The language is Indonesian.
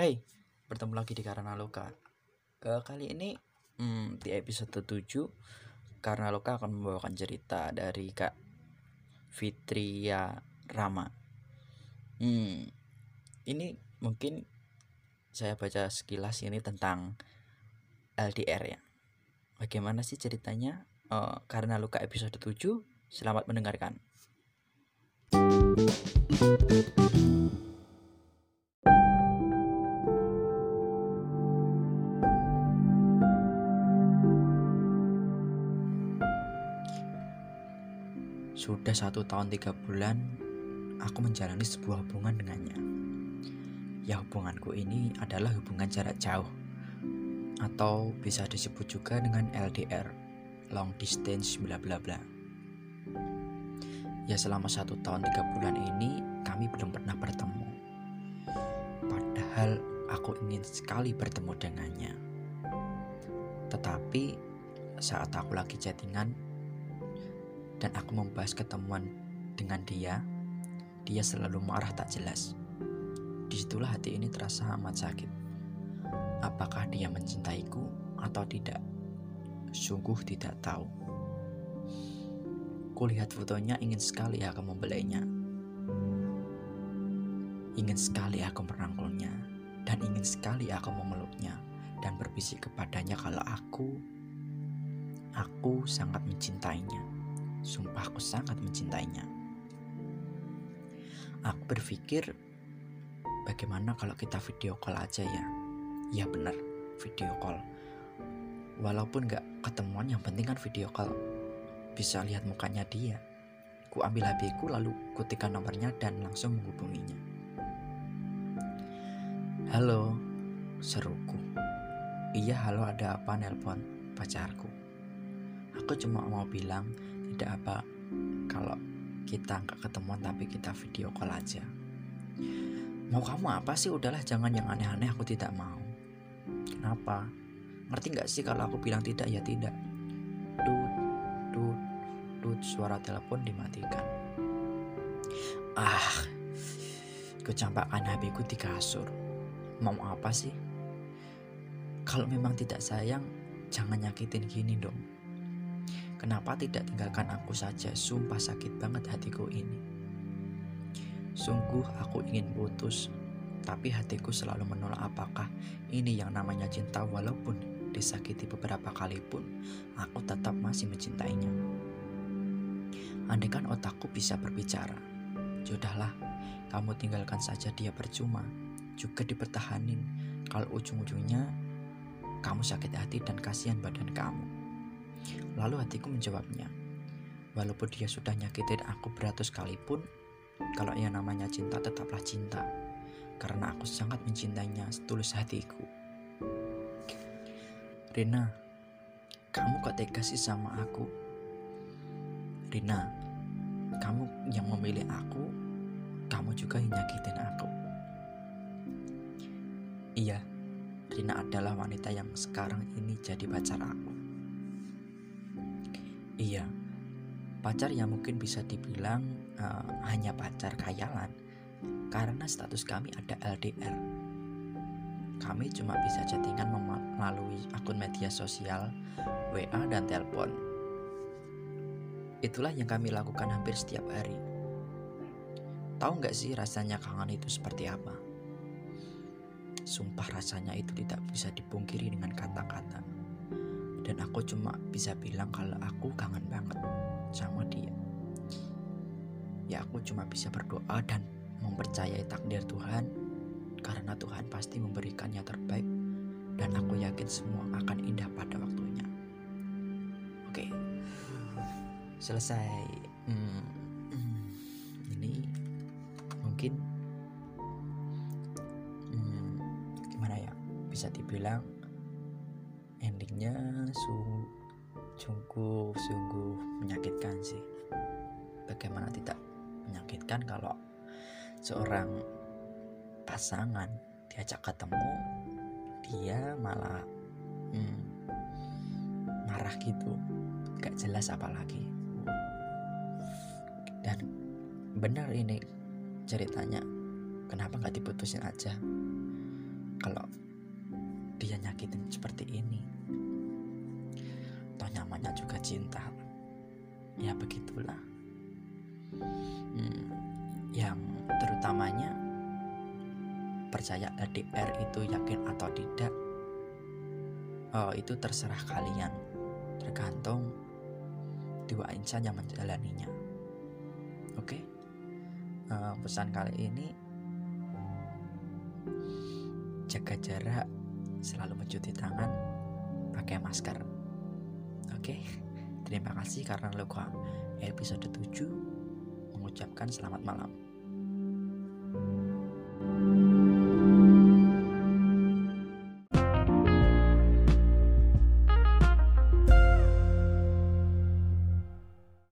Hai, bertemu lagi di Karena Luka. Ke kali ini hmm, di episode 7 Karena Luka akan membawakan cerita dari Kak Fitria Rama. Hmm, ini mungkin saya baca sekilas ini tentang LDR ya. Bagaimana sih ceritanya? Uh, karena Luka episode 7. Selamat mendengarkan. Sudah satu tahun tiga bulan, aku menjalani sebuah hubungan dengannya. Ya hubunganku ini adalah hubungan jarak jauh, atau bisa disebut juga dengan LDR, long distance bla bla bla. Ya selama satu tahun tiga bulan ini kami belum pernah bertemu. Padahal aku ingin sekali bertemu dengannya. Tetapi saat aku lagi chattingan dan aku membahas ketemuan dengan dia, dia selalu marah tak jelas. Di situlah hati ini terasa amat sakit. Apakah dia mencintaiku atau tidak? Sungguh tidak tahu. Kulihat fotonya ingin sekali aku membelainya. Ingin sekali aku merangkulnya dan ingin sekali aku memeluknya dan berbisik kepadanya kalau aku aku sangat mencintainya. Sumpah aku sangat mencintainya. Aku berpikir bagaimana kalau kita video call aja ya. Ya benar, video call. Walaupun gak ketemuan yang penting kan video call. Bisa lihat mukanya dia. Ku ambil HP ku lalu kutikan nomornya dan langsung menghubunginya. Halo, seruku. Iya halo ada apa nelpon pacarku. Aku cuma mau bilang tidak apa kalau kita nggak ketemuan tapi kita video call aja. Mau kamu apa sih? Udahlah jangan yang aneh-aneh aku tidak mau. Kenapa? Ngerti nggak sih kalau aku bilang tidak? Ya tidak. Dut dut dut suara telepon dimatikan. Ah kecampakan HP ku di kasur. Mau apa sih? Kalau memang tidak sayang jangan nyakitin gini dong Kenapa tidak tinggalkan aku saja? Sumpah sakit banget hatiku ini. Sungguh aku ingin putus, tapi hatiku selalu menolak apakah ini yang namanya cinta walaupun disakiti beberapa kali pun aku tetap masih mencintainya. Andaikan otakku bisa berbicara, sudahlah, kamu tinggalkan saja dia percuma, juga dipertahanin kalau ujung-ujungnya kamu sakit hati dan kasihan badan kamu. Lalu hatiku menjawabnya, walaupun dia sudah nyakitin aku beratus kali pun, kalau yang namanya cinta tetaplah cinta, karena aku sangat mencintainya setulus hatiku. Rina, kamu kok tega sih sama aku? Rina, kamu yang memilih aku, kamu juga yang nyakitin aku. Iya, Rina adalah wanita yang sekarang ini jadi pacar aku. Iya, pacar yang mungkin bisa dibilang uh, hanya pacar khayalan karena status kami ada LDR. Kami cuma bisa chattingan melalui akun media sosial, WA dan telepon. Itulah yang kami lakukan hampir setiap hari. Tahu nggak sih rasanya kangen itu seperti apa? Sumpah rasanya itu tidak bisa dipungkiri dengan kata-kata dan aku cuma bisa bilang kalau aku kangen banget sama dia. Ya aku cuma bisa berdoa dan mempercayai takdir Tuhan. Karena Tuhan pasti memberikan yang terbaik. Dan aku yakin semua akan indah pada waktunya. Oke. Selesai. Hmm, hmm, ini mungkin hmm, gimana ya? Bisa dibilang endingnya sungguh sungguh menyakitkan sih. Bagaimana tidak menyakitkan kalau seorang pasangan diajak ketemu dia malah hmm, marah gitu. Gak jelas apalagi. Dan benar ini ceritanya kenapa nggak diputusin aja? Kalau dia nyakitin seperti ini. Toh nyamannya juga cinta. Ya begitulah. Hmm, yang terutamanya percaya LDR itu yakin atau tidak oh, itu terserah kalian. Tergantung dua insan yang menjalaninya. Oke? Okay? uh, pesan kali ini jaga jarak selalu mencuci tangan pakai masker. Oke terima kasih karena luka episode 7 mengucapkan selamat malam